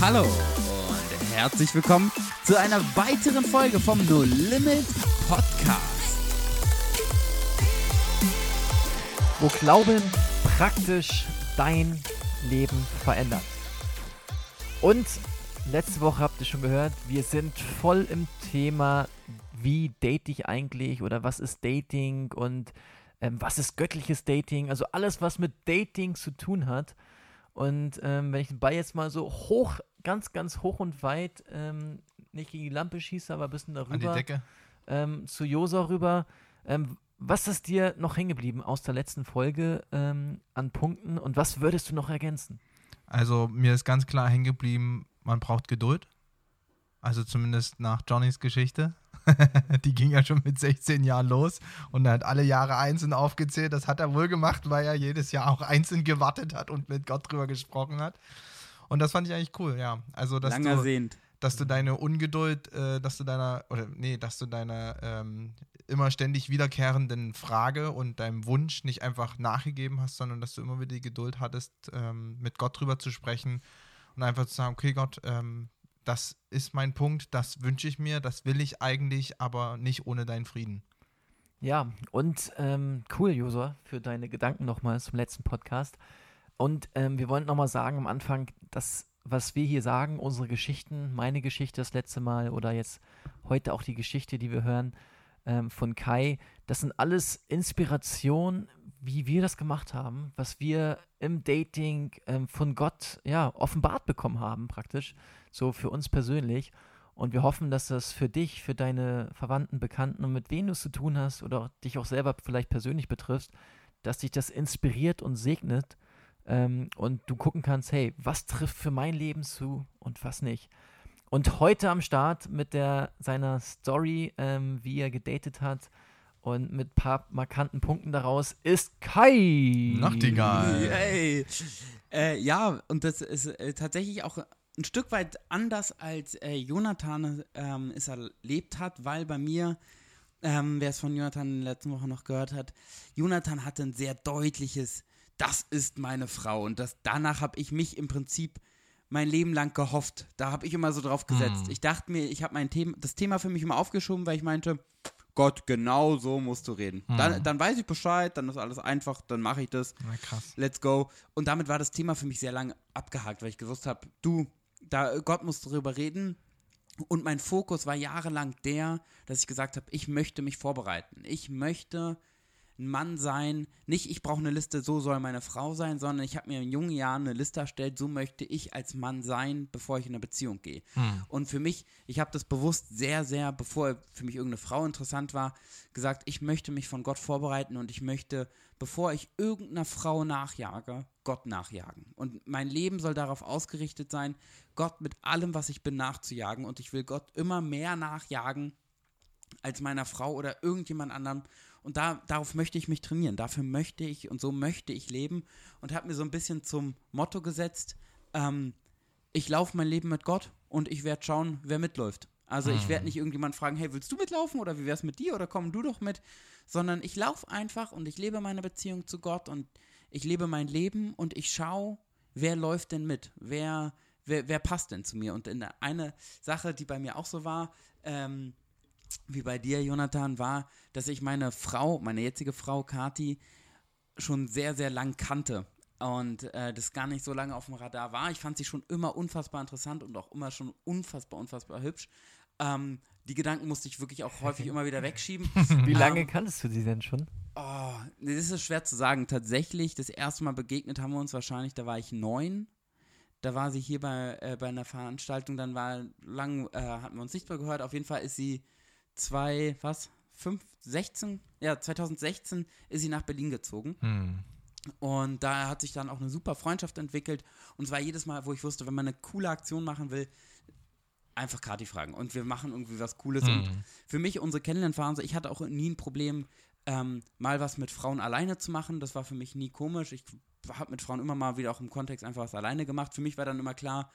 Hallo und herzlich willkommen zu einer weiteren Folge vom No Limit Podcast. Wo Glauben praktisch dein Leben verändert. Und letzte Woche habt ihr schon gehört, wir sind voll im Thema, wie date ich eigentlich oder was ist Dating und ähm, was ist göttliches Dating, also alles, was mit Dating zu tun hat. Und ähm, wenn ich den Ball jetzt mal so hoch, ganz, ganz hoch und weit, ähm, nicht gegen die Lampe schieße, aber ein bisschen darüber. An die Decke. Ähm, zu Josa rüber. Ähm, was ist dir noch hängen geblieben aus der letzten Folge ähm, an Punkten und was würdest du noch ergänzen? Also mir ist ganz klar hängen geblieben, man braucht Geduld. Also zumindest nach Johnnys Geschichte. die ging ja schon mit 16 Jahren los und er hat alle Jahre einzeln aufgezählt. Das hat er wohl gemacht, weil er jedes Jahr auch einzeln gewartet hat und mit Gott drüber gesprochen hat. Und das fand ich eigentlich cool, ja. Also, dass Lang du, ersehnt. dass du deine Ungeduld, äh, dass du deiner, oder nee, dass du deiner ähm, immer ständig wiederkehrenden Frage und deinem Wunsch nicht einfach nachgegeben hast, sondern dass du immer wieder die Geduld hattest, ähm, mit Gott drüber zu sprechen und einfach zu sagen, okay Gott, ähm, das ist mein Punkt, das wünsche ich mir, das will ich eigentlich, aber nicht ohne deinen Frieden. Ja, und ähm, cool, Josua, für deine Gedanken nochmal zum letzten Podcast. Und ähm, wir wollen nochmal sagen am Anfang, dass was wir hier sagen, unsere Geschichten, meine Geschichte das letzte Mal oder jetzt heute auch die Geschichte, die wir hören ähm, von Kai, das sind alles Inspirationen, wie wir das gemacht haben, was wir im Dating ähm, von Gott ja offenbart bekommen haben, praktisch, so für uns persönlich. Und wir hoffen, dass das für dich, für deine Verwandten, Bekannten und mit wem du es zu tun hast oder dich auch selber vielleicht persönlich betrifft, dass dich das inspiriert und segnet ähm, und du gucken kannst, hey, was trifft für mein Leben zu und was nicht. Und heute am Start mit der, seiner Story, ähm, wie er gedatet hat und mit ein paar markanten Punkten daraus, ist Kai. Nachtigall. Yay. Äh, ja, und das ist äh, tatsächlich auch ein Stück weit anders, als äh, Jonathan ähm, es erlebt hat, weil bei mir, ähm, wer es von Jonathan in der letzten Woche noch gehört hat, Jonathan hatte ein sehr deutliches, das ist meine Frau. Und das, danach habe ich mich im Prinzip mein Leben lang gehofft. Da habe ich immer so drauf gesetzt. Hm. Ich dachte mir, ich habe mein Thema, das Thema für mich immer aufgeschoben, weil ich meinte, Gott, genau so musst du reden. Hm. Dann, dann weiß ich Bescheid, dann ist alles einfach, dann mache ich das Na krass. let's go. Und damit war das Thema für mich sehr lange abgehakt, weil ich gewusst habe, du, da Gott muss darüber reden. Und mein Fokus war jahrelang der, dass ich gesagt habe, ich möchte mich vorbereiten. Ich möchte ein Mann sein. Nicht, ich brauche eine Liste, so soll meine Frau sein, sondern ich habe mir in jungen Jahren eine Liste erstellt, so möchte ich als Mann sein, bevor ich in eine Beziehung gehe. Und für mich, ich habe das bewusst sehr, sehr, bevor für mich irgendeine Frau interessant war, gesagt, ich möchte mich von Gott vorbereiten und ich möchte, bevor ich irgendeiner Frau nachjage, Gott nachjagen. Und mein Leben soll darauf ausgerichtet sein, Gott mit allem, was ich bin, nachzujagen. Und ich will Gott immer mehr nachjagen als meiner Frau oder irgendjemand anderem. Und da, darauf möchte ich mich trainieren. Dafür möchte ich und so möchte ich leben. Und habe mir so ein bisschen zum Motto gesetzt, ähm, ich laufe mein Leben mit Gott und ich werde schauen, wer mitläuft. Also ich werde nicht irgendjemand fragen, hey, willst du mitlaufen oder wie wär's mit dir oder komm du doch mit, sondern ich laufe einfach und ich lebe meine Beziehung zu Gott und ich lebe mein Leben und ich schaue, wer läuft denn mit, wer, wer, wer passt denn zu mir. Und in eine Sache, die bei mir auch so war, ähm, wie bei dir, Jonathan, war, dass ich meine Frau, meine jetzige Frau, Kati, schon sehr, sehr lang kannte. Und äh, das gar nicht so lange auf dem Radar war. Ich fand sie schon immer unfassbar interessant und auch immer schon unfassbar, unfassbar hübsch. Ähm, die Gedanken musste ich wirklich auch häufig immer wieder wegschieben. Wie lange Ähm, kanntest du sie denn schon? Oh, das ist schwer zu sagen. Tatsächlich, das erste Mal begegnet haben wir uns wahrscheinlich, da war ich neun. Da war sie hier bei, äh, bei einer Veranstaltung, dann war lang, äh, hatten wir uns nicht mehr gehört. Auf jeden Fall ist sie zwei, was, fünf, 16? Ja, 2016 ist sie nach Berlin gezogen. Hm. Und da hat sich dann auch eine super Freundschaft entwickelt. Und zwar jedes Mal, wo ich wusste, wenn man eine coole Aktion machen will, einfach Kati fragen. Und wir machen irgendwie was Cooles. Und für mich, unsere Kennenlernphase, ich hatte auch nie ein Problem, ähm, mal was mit Frauen alleine zu machen. Das war für mich nie komisch. Ich habe mit Frauen immer mal wieder auch im Kontext einfach was alleine gemacht. Für mich war dann immer klar,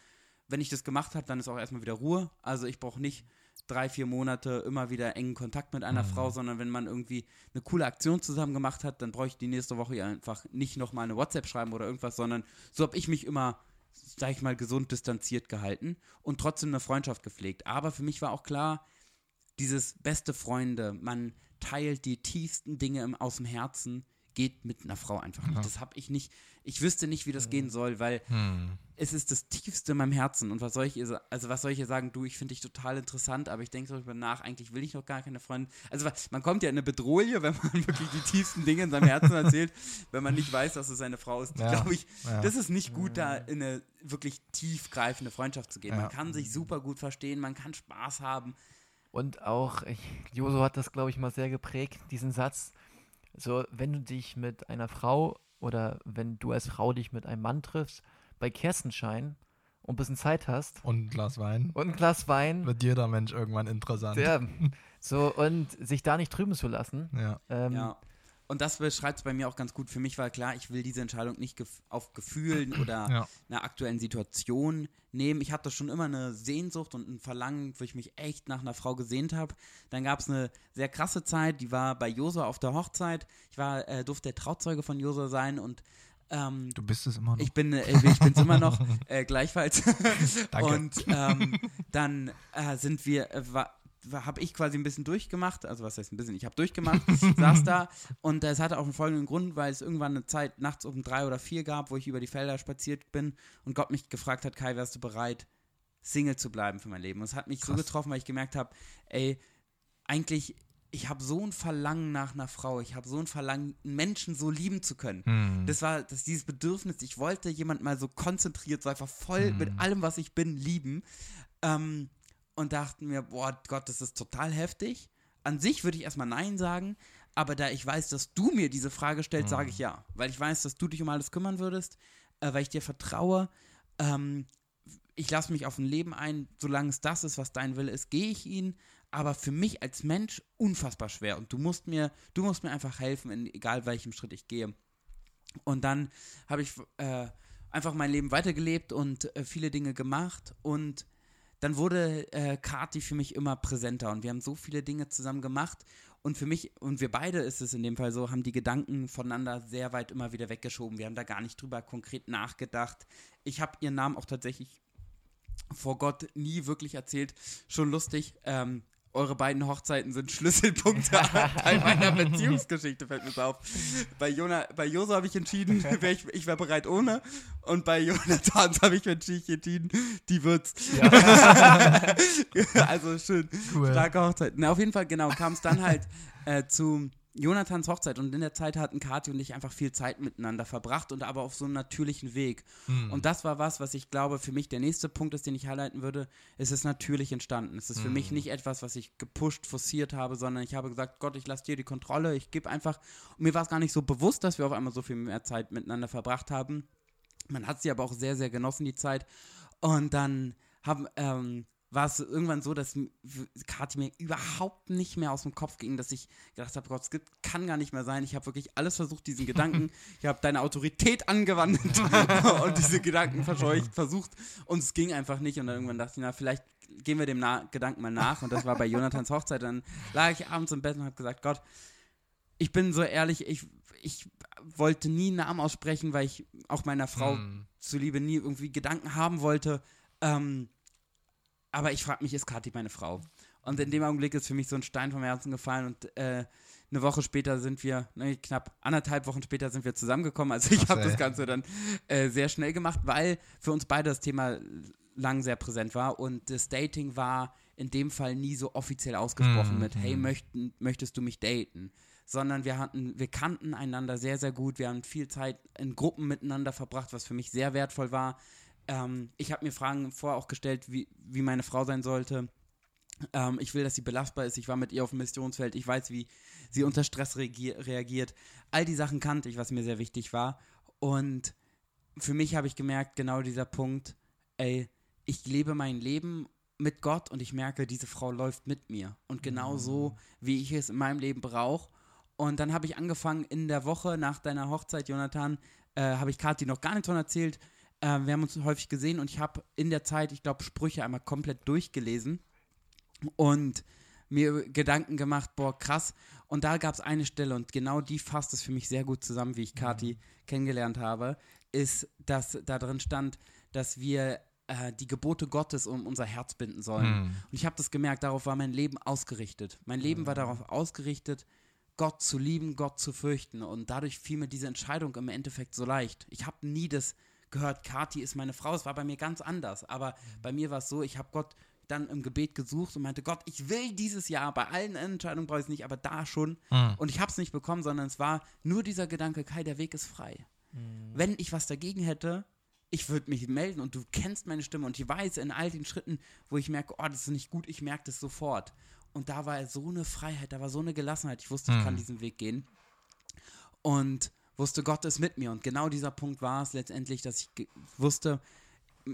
wenn ich das gemacht habe, dann ist auch erstmal wieder Ruhe. Also ich brauche nicht drei, vier Monate immer wieder engen Kontakt mit einer Frau, sondern wenn man irgendwie eine coole Aktion zusammen gemacht hat, dann brauche ich die nächste Woche ja einfach nicht nochmal eine WhatsApp schreiben oder irgendwas, sondern so habe ich mich immer sag ich mal, gesund distanziert gehalten und trotzdem eine Freundschaft gepflegt. Aber für mich war auch klar, dieses beste Freunde, man teilt die tiefsten Dinge im, aus dem Herzen, geht mit einer Frau einfach nicht. Ja. Das habe ich nicht, ich wüsste nicht, wie das gehen soll, weil Hm. es ist das tiefste in meinem Herzen. Und was soll ich ihr, also was soll ich ihr sagen, du, ich finde dich total interessant, aber ich denke darüber nach, eigentlich will ich noch gar keine Freundin. Also man kommt ja in eine Bedrohung, wenn man wirklich die tiefsten Dinge in seinem Herzen erzählt, wenn man nicht weiß, dass es seine Frau ist. Ja. Glaube ich, Ja. das ist nicht gut, da in eine wirklich tiefgreifende Freundschaft zu gehen. Ja. Man kann sich super gut verstehen, man kann Spaß haben. Und auch, ich, Joso hat das, glaube ich, mal sehr geprägt, diesen Satz. So, wenn du dich mit einer Frau oder wenn du als Frau dich mit einem Mann triffst, bei Kerzenschein und ein bisschen Zeit hast Und ein Glas Wein. und ein Glas Wein, Wird jeder Mensch irgendwann interessant. ja, so, und sich da nicht trüben zu lassen. Ja. Ähm, Ja. Und das beschreibt es bei mir auch ganz gut. Für mich war klar, ich will diese Entscheidung nicht gef auf Gefühlen oder Ja. einer aktuellen Situation nehmen. Ich hatte schon immer eine Sehnsucht und ein Verlangen, wo ich mich echt nach einer Frau gesehnt habe. Dann gab es eine sehr krasse Zeit, die war bei Josua auf der Hochzeit. Ich war, äh, durfte der Trauzeuge von Josua sein und ähm, Du bist es immer noch. ich bin äh, ich bin's immer noch, äh, gleichfalls. Danke. Und ähm, dann äh, sind wir, äh, war, habe ich quasi ein bisschen durchgemacht, also was heißt ein bisschen, ich habe durchgemacht, saß da und es hatte auch einen folgenden Grund, weil es irgendwann eine Zeit nachts um drei oder vier gab, wo ich über die Felder spaziert bin und Gott mich gefragt hat, Kai, wärst du bereit, Single zu bleiben für mein Leben? Und es hat mich so Krass. getroffen, weil ich gemerkt habe, ey, eigentlich, ich habe so ein Verlangen nach einer Frau, ich habe so ein Verlangen, einen Menschen so lieben zu können. Hm. Das war das, dieses Bedürfnis, ich wollte jemand mal so konzentriert, so einfach voll mit allem, was ich bin, lieben. Ähm, und dachten mir, boah Gott, das ist total heftig. An sich würde ich erstmal Nein sagen, aber da ich weiß, dass du mir diese Frage stellst, sage ich ja. Weil ich weiß, dass du dich um alles kümmern würdest, äh, weil ich dir vertraue. Ähm, ich lasse mich auf ein Leben ein, solange es das ist, was dein Wille ist, gehe ich ihn. Aber für mich als Mensch unfassbar schwer. Und du musst mir, du musst mir einfach helfen, in egal welchem Schritt ich gehe. Und dann habe ich äh, einfach mein Leben weitergelebt und äh, viele Dinge gemacht. Und dann wurde äh, Kati für mich immer präsenter. Und wir haben so viele Dinge zusammen gemacht. Und für mich, und wir beide ist es in dem Fall so, haben die Gedanken voneinander sehr weit immer wieder weggeschoben. Wir haben da gar nicht drüber konkret nachgedacht. Ich habe ihren Namen auch tatsächlich vor Gott nie wirklich erzählt. Schon lustig. Ähm, eure beiden Hochzeiten sind Schlüsselpunkte bei meiner Beziehungsgeschichte, fällt mir auf. Bei, Jona, bei Joso habe ich entschieden, wär ich, ich wäre bereit ohne. Und bei Jonathan habe ich mich entschieden, die wird's. also schön. Cool. Starke Hochzeit. Na, auf jeden Fall, genau, kam es dann halt äh, zu Jonathans Hochzeit und in der Zeit hatten Kathi und ich einfach viel Zeit miteinander verbracht und aber auf so einem natürlichen Weg. Hm. Und das war was, was ich glaube, für mich der nächste Punkt ist, den ich highlighten würde. Es ist natürlich entstanden. Es ist für mich nicht etwas, was ich gepusht, forciert habe, sondern ich habe gesagt, Gott, ich lasse dir die Kontrolle. Ich gebe einfach, und mir war es gar nicht so bewusst, dass wir auf einmal so viel mehr Zeit miteinander verbracht haben. Man hat sie aber auch sehr, sehr genossen, die Zeit. Und dann haben, ähm, war es irgendwann so, dass Kathi mir überhaupt nicht mehr aus dem Kopf ging, dass ich gedacht habe, Gott, es gibt, kann gar nicht mehr sein. Ich habe wirklich alles versucht, diesen Gedanken, ich habe deine Autorität angewandt und diese Gedanken verscheucht, versucht und es ging einfach nicht. Und dann irgendwann dachte ich, na, vielleicht gehen wir dem na Gedanken mal nach. Und das war bei Jonathans Hochzeit. Dann lag ich abends im Bett und habe gesagt, Gott, ich bin so ehrlich, ich, ich wollte nie einen Namen aussprechen, weil ich auch meiner Frau Hm. zuliebe nie irgendwie Gedanken haben wollte. Ähm, aber ich frage mich, ist Kathi meine Frau? Und in dem Augenblick ist für mich so ein Stein vom Herzen gefallen und äh, eine Woche später sind wir, ne, knapp anderthalb Wochen später sind wir zusammengekommen. Also ich habe das. Ganze dann äh, sehr schnell gemacht, weil für uns beide das Thema lang sehr präsent war und das Dating war in dem Fall nie so offiziell ausgesprochen Mhm. mit, hey, möchten, möchtest du mich daten? Sondern wir hatten, wir kannten einander sehr, sehr gut. Wir haben viel Zeit in Gruppen miteinander verbracht, was für mich sehr wertvoll war. Ähm, ich habe mir Fragen vorher auch gestellt, wie, wie meine Frau sein sollte. Ähm, ich will, dass sie belastbar ist. Ich war mit ihr auf dem Missionsfeld. Ich weiß, wie sie unter Stress reagier reagiert. All die Sachen kannte ich, was mir sehr wichtig war. Und für mich habe ich gemerkt, genau dieser Punkt, ey, ich lebe mein Leben mit Gott und ich merke, diese Frau läuft mit mir. Und genau so, wie ich es in meinem Leben brauche. Und dann habe ich angefangen in der Woche nach deiner Hochzeit, Jonathan, äh, habe ich Kathi noch gar nichts von erzählt. Äh, wir haben uns häufig gesehen und ich habe in der Zeit, ich glaube, Sprüche einmal komplett durchgelesen und mir Gedanken gemacht, boah, krass. Und da gab es eine Stelle und genau die fasst es für mich sehr gut zusammen, wie ich Kathi kennengelernt habe, ist, dass da drin stand, dass wir äh, die Gebote Gottes um unser Herz binden sollen. Hm. Und ich habe das gemerkt, darauf war mein Leben ausgerichtet. Mein Leben war darauf ausgerichtet, Gott zu lieben, Gott zu fürchten. Und dadurch fiel mir diese Entscheidung im Endeffekt so leicht. Ich habe nie das gehört, Kathi ist meine Frau. Es war bei mir ganz anders. Aber bei mir war es so, ich habe Gott dann im Gebet gesucht und meinte, Gott, ich will dieses Jahr, bei allen Entscheidungen brauche ich es nicht, aber da schon. Hm. Und ich habe es nicht bekommen, sondern es war nur dieser Gedanke, Kai, der Weg ist frei. Wenn ich was dagegen hätte, ich würde mich melden und du kennst meine Stimme und ich weiß in all den Schritten, wo ich merke, oh, das ist nicht gut, ich merke das sofort. Und da war so eine Freiheit, da war so eine Gelassenheit. Ich wusste, ich kann diesen Weg gehen. Und wusste, Gott ist mit mir. Und genau dieser Punkt war es letztendlich, dass ich wusste,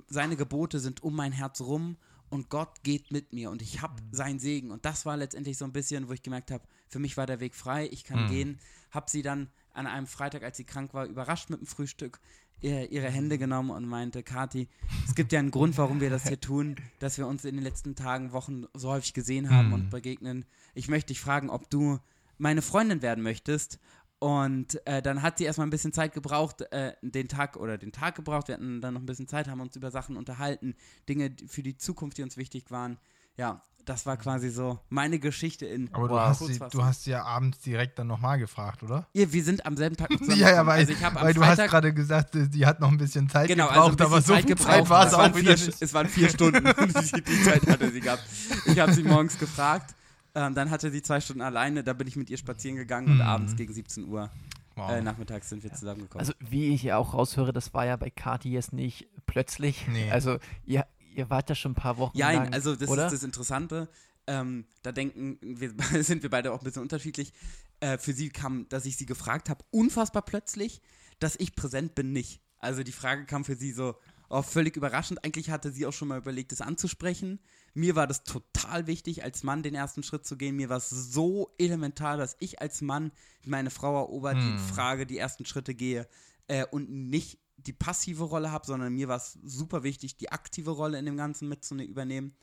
seine Gebote sind um mein Herz rum und Gott geht mit mir und ich habe seinen Segen. Und das war letztendlich so ein bisschen, wo ich gemerkt habe, für mich war der Weg frei, ich kann gehen. Habe sie dann an einem Freitag, als sie krank war, überrascht mit dem Frühstück, ihr, ihre Hände genommen und meinte, Kathi, es gibt ja einen Grund, warum wir das hier tun, dass wir uns in den letzten Tagen, Wochen so häufig gesehen haben und begegnen. Ich möchte dich fragen, ob du meine Freundin werden möchtest. Und äh, dann hat sie erstmal ein bisschen Zeit gebraucht, äh, den Tag oder den Tag gebraucht. Wir hatten dann noch ein bisschen Zeit, haben uns über Sachen unterhalten, Dinge für die Zukunft, die uns wichtig waren. Ja, das war quasi so meine Geschichte in. Aber du, Wow. hast sie, du hast sie ja abends direkt dann nochmal gefragt, oder? Ja, wir sind am selben Tag noch zusammen Ja, ja, weil, also ich hab am weil du hast Freitag- gerade gesagt, die hat noch ein bisschen Zeit Genau, also gebraucht, bisschen aber so Zeit viel gebraucht. Zeit war es waren auch wieder vier, nicht. Es waren vier Stunden, die, die Zeit hatte sie gehabt. Ich habe sie morgens gefragt, ähm, dann hatte sie zwei Stunden alleine, da bin ich mit ihr spazieren gegangen und Mhm. abends gegen 17 Uhr Wow. äh, nachmittags sind wir zusammengekommen. Also, wie ich ja auch raushöre, das war ja bei Kati jetzt nicht plötzlich. Nee. Also, ihr, ihr wart ja schon ein paar Wochen Ja, lang, also das oder? ist das Interessante. Ähm, da denken wir, sind wir beide auch ein bisschen unterschiedlich. Äh, für sie kam, dass ich sie gefragt habe, unfassbar plötzlich, dass ich präsent bin, nicht. Also die Frage kam für sie so oh, völlig überraschend. Eigentlich hatte sie auch schon mal überlegt, das anzusprechen. Mir war das total wichtig, als Mann den ersten Schritt zu gehen. Mir war es so elementar, dass ich als Mann meine Frau erobert, die Frage, die ersten Schritte gehe äh, und nicht die passive Rolle habe, sondern mir war es super wichtig, die aktive Rolle in dem Ganzen mit zu ne- übernehmen.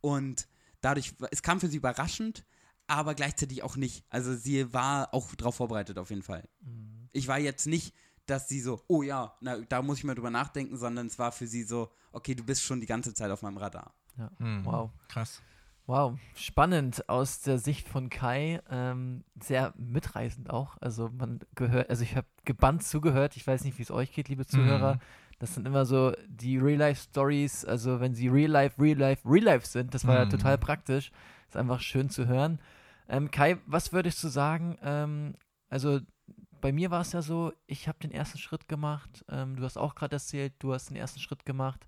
Und dadurch, es kam für sie überraschend, aber gleichzeitig auch nicht. Also sie war auch darauf vorbereitet auf jeden Fall. Ich war jetzt nicht, dass sie so, oh ja, na, da muss ich mal drüber nachdenken, sondern es war für sie so, okay, du bist schon die ganze Zeit auf meinem Radar. Ja. Hm, Wow. Krass. Wow, spannend aus der Sicht von Kai, ähm, sehr mitreißend auch. Also man gehört, also ich habe gebannt zugehört. Ich weiß nicht, wie es euch geht, liebe Zuhörer. Mhm. Das sind immer so die Real-Life-Stories. Also wenn sie Real-Life, Real-Life, Real-Life sind, das war ja Mhm. total praktisch. Ist einfach schön zu hören. Ähm, Kai, was würdest du sagen? Ähm, also bei mir war es ja so, ich habe den ersten Schritt gemacht. Ähm, du hast auch gerade erzählt, du hast den ersten Schritt gemacht.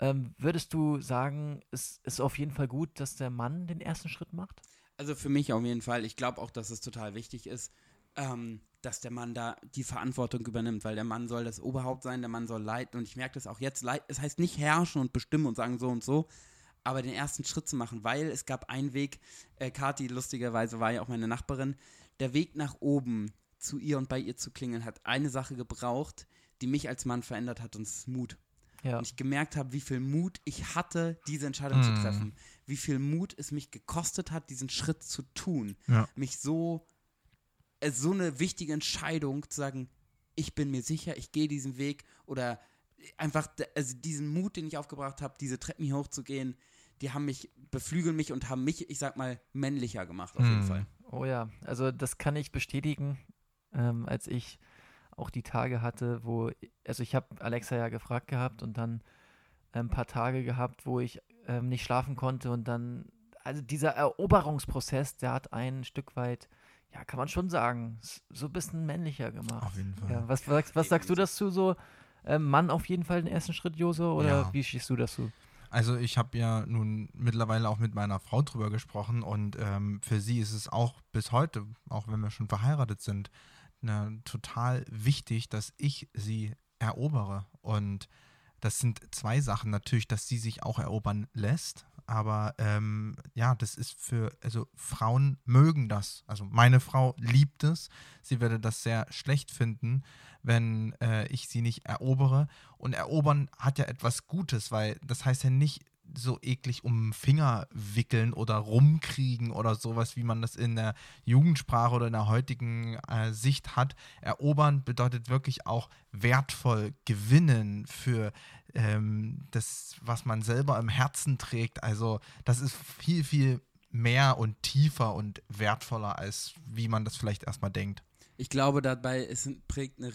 Ähm, würdest du sagen, es ist auf jeden Fall gut, dass der Mann den ersten Schritt macht? Also für mich auf jeden Fall. Ich glaube auch, dass es total wichtig ist, ähm, dass der Mann da die Verantwortung übernimmt, weil der Mann soll das Oberhaupt sein, der Mann soll leiten. Und ich merke das auch jetzt. Es heißt nicht herrschen und bestimmen und sagen so und so, aber den ersten Schritt zu machen, weil es gab einen Weg. Äh, Kathi, lustigerweise, war ja auch meine Nachbarin. Der Weg nach oben zu ihr und bei ihr zu klingeln, hat eine Sache gebraucht, die mich als Mann verändert hat, und das ist Mut. Ja. Und ich gemerkt habe, wie viel Mut ich hatte, diese Entscheidung zu Mm. treffen. Wie viel Mut es mich gekostet hat, diesen Schritt zu tun. Ja. Mich so, äh, so eine wichtige Entscheidung zu sagen, ich bin mir sicher, ich gehe diesen Weg oder einfach, also diesen Mut, den ich aufgebracht habe, diese Treppen hier hochzugehen, die haben mich, beflügeln mich und haben mich, ich sag mal, männlicher gemacht, auf jeden Mm. Fall. Oh ja, also das kann ich bestätigen, ähm, als ich auch die Tage hatte, wo, also ich habe Alexa ja gefragt gehabt und dann ein paar Tage gehabt, wo ich ähm, nicht schlafen konnte und dann, also dieser Eroberungsprozess, der hat ein Stück weit, ja, kann man schon sagen, so ein bisschen männlicher gemacht. Auf jeden Fall. Ja, was, sagst, was sagst du dazu so? Ähm, Mann auf jeden Fall den ersten Schritt, Jose, oder Ja. wie stehst du dazu? Also ich habe ja nun mittlerweile auch mit meiner Frau drüber gesprochen und ähm, für sie ist es auch bis heute, auch wenn wir schon verheiratet sind, ne, total wichtig, dass ich sie erobere. Und das sind zwei Sachen. Natürlich, dass sie sich auch erobern lässt, aber ähm, ja, das ist für, also Frauen mögen das. Also meine Frau liebt es. Sie würde das sehr schlecht finden, wenn äh, ich sie nicht erobere. Und erobern hat ja etwas Gutes, weil das heißt ja nicht, so eklig um Finger wickeln oder rumkriegen oder sowas, wie man das in der Jugendsprache oder in der heutigen äh, Sicht hat. Erobern bedeutet wirklich auch wertvoll gewinnen für ähm, das, was man selber im Herzen trägt. Also das ist viel, viel mehr und tiefer und wertvoller, als wie man das vielleicht erstmal denkt. Ich glaube, dabei ist, prägt eine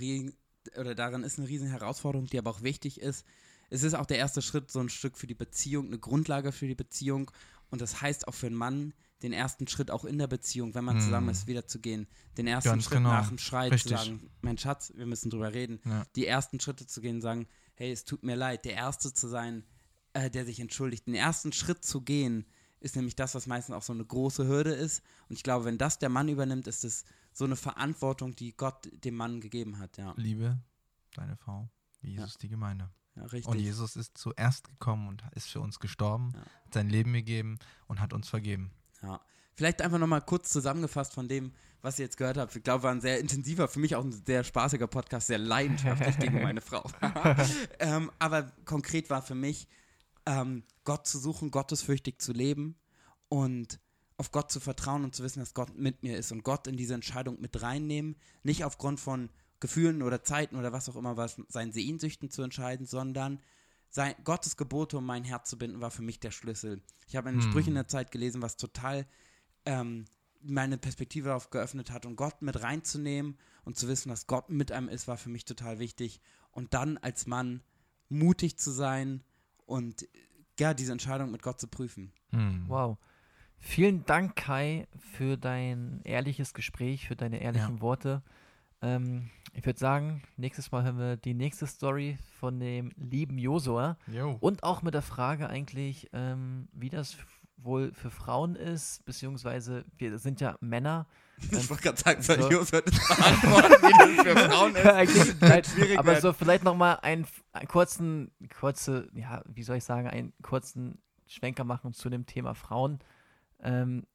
oder daran ist eine riesen Herausforderung, die aber auch wichtig ist. Es ist auch der erste Schritt, so ein Stück für die Beziehung, eine Grundlage für die Beziehung. Und das heißt auch für einen Mann, den ersten Schritt auch in der Beziehung, wenn man Hm. zusammen ist, wieder zu gehen. Den ersten Ganz Schritt genau. nach dem Schrei Richtig. zu sagen, mein Schatz, wir müssen drüber reden. Ja. Die ersten Schritte zu gehen, sagen, hey, es tut mir leid. Der Erste zu sein, äh, der sich entschuldigt. Den ersten Schritt zu gehen, ist nämlich das, was meistens auch so eine große Hürde ist. Und ich glaube, wenn das der Mann übernimmt, ist es so eine Verantwortung, die Gott dem Mann gegeben hat. Ja, Liebe deine Frau, Jesus die Gemeinde. Ja. Und Jesus ist zuerst gekommen und ist für uns gestorben, Ja. hat sein Leben gegeben und hat uns vergeben. Ja. Vielleicht einfach nochmal kurz zusammengefasst von dem, was ihr jetzt gehört habt. Ich glaube, war ein sehr intensiver, für mich auch ein sehr spaßiger Podcast, sehr leidenschaftlich gegen meine Frau. ähm, aber konkret war für mich, ähm, Gott zu suchen, gottesfürchtig zu leben und auf Gott zu vertrauen und zu wissen, dass Gott mit mir ist und Gott in diese Entscheidung mit reinnehmen, nicht aufgrund von Gefühlen oder Zeiten oder was auch immer, was seinen Sehnsüchten zu entscheiden, sondern sein, Gottes Gebote um mein Herz zu binden, war für mich der Schlüssel. Ich habe in Hm. Sprüchen der Zeit gelesen, was total ähm, meine Perspektive darauf geöffnet hat und Gott mit reinzunehmen und zu wissen, dass Gott mit einem ist, war für mich total wichtig. Und dann als Mann mutig zu sein und ja, diese Entscheidung mit Gott zu prüfen. Hm. Wow. Vielen Dank, Kai, für dein ehrliches Gespräch, für deine ehrlichen Worte. Ähm, ich würde sagen, nächstes Mal hören wir die nächste Story von dem lieben Josua Jo. und auch mit der Frage eigentlich, ähm, wie das wohl für Frauen ist, beziehungsweise wir sind ja Männer. Ich wollte gerade sagen, so- Jus wird es beantworten, wie das für Frauen ist. Eigentlich, schwierig aber werden. so vielleicht nochmal einen, einen kurzen, kurze, ja, wie soll ich sagen, einen kurzen Schwenker machen zu dem Thema Frauen. Ähm,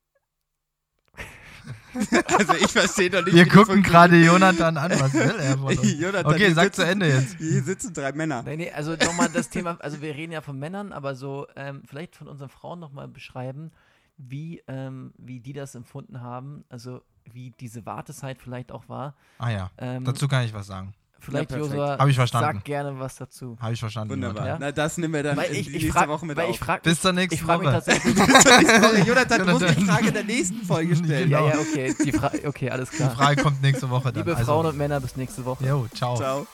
Also ich verstehe doch nicht, Wir gucken gerade Jonathan an, was will er von uns? Jonathan, Okay, sag sitzen- zu Ende jetzt. Hier sitzen drei Männer. Nee, nee, also nochmal das Thema, also wir reden ja von Männern, aber so ähm, vielleicht von unseren Frauen nochmal beschreiben, wie, ähm, wie die das empfunden haben, also wie diese Wartezeit vielleicht auch war. Ah ja, Ähm, dazu kann ich was sagen. Vielleicht, Ja. Josua, Hab ich verstanden. sag gerne was dazu. Habe ich verstanden. Wunderbar. Ja? Na, das nehmen wir dann Weil in ich, die ich nächste frag, Woche mit weil auf. ich frag Bis zur nächsten ich frage mich Woche. tatsächlich, Sorry, Jonathan, du musst die. Frage der nächsten Folge stellen. Genau. ja, ja, okay, die Fra okay, alles Die klar. Frage kommt nächste Woche dann. Liebe also, Frauen und Männer, bis nächste Woche. Jo, ciao. Ciao.